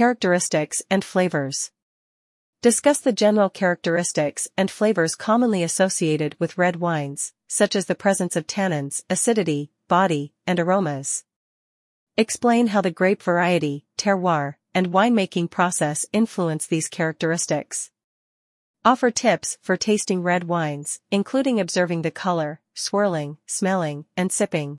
Characteristics and flavors. Discuss the general characteristics and flavors commonly associated with red wines, such as the presence of tannins, acidity, body, and aromas. Explain how the grape variety, terroir, and winemaking process influence these characteristics. Offer tips for tasting red wines, including observing the color, swirling, smelling, and sipping.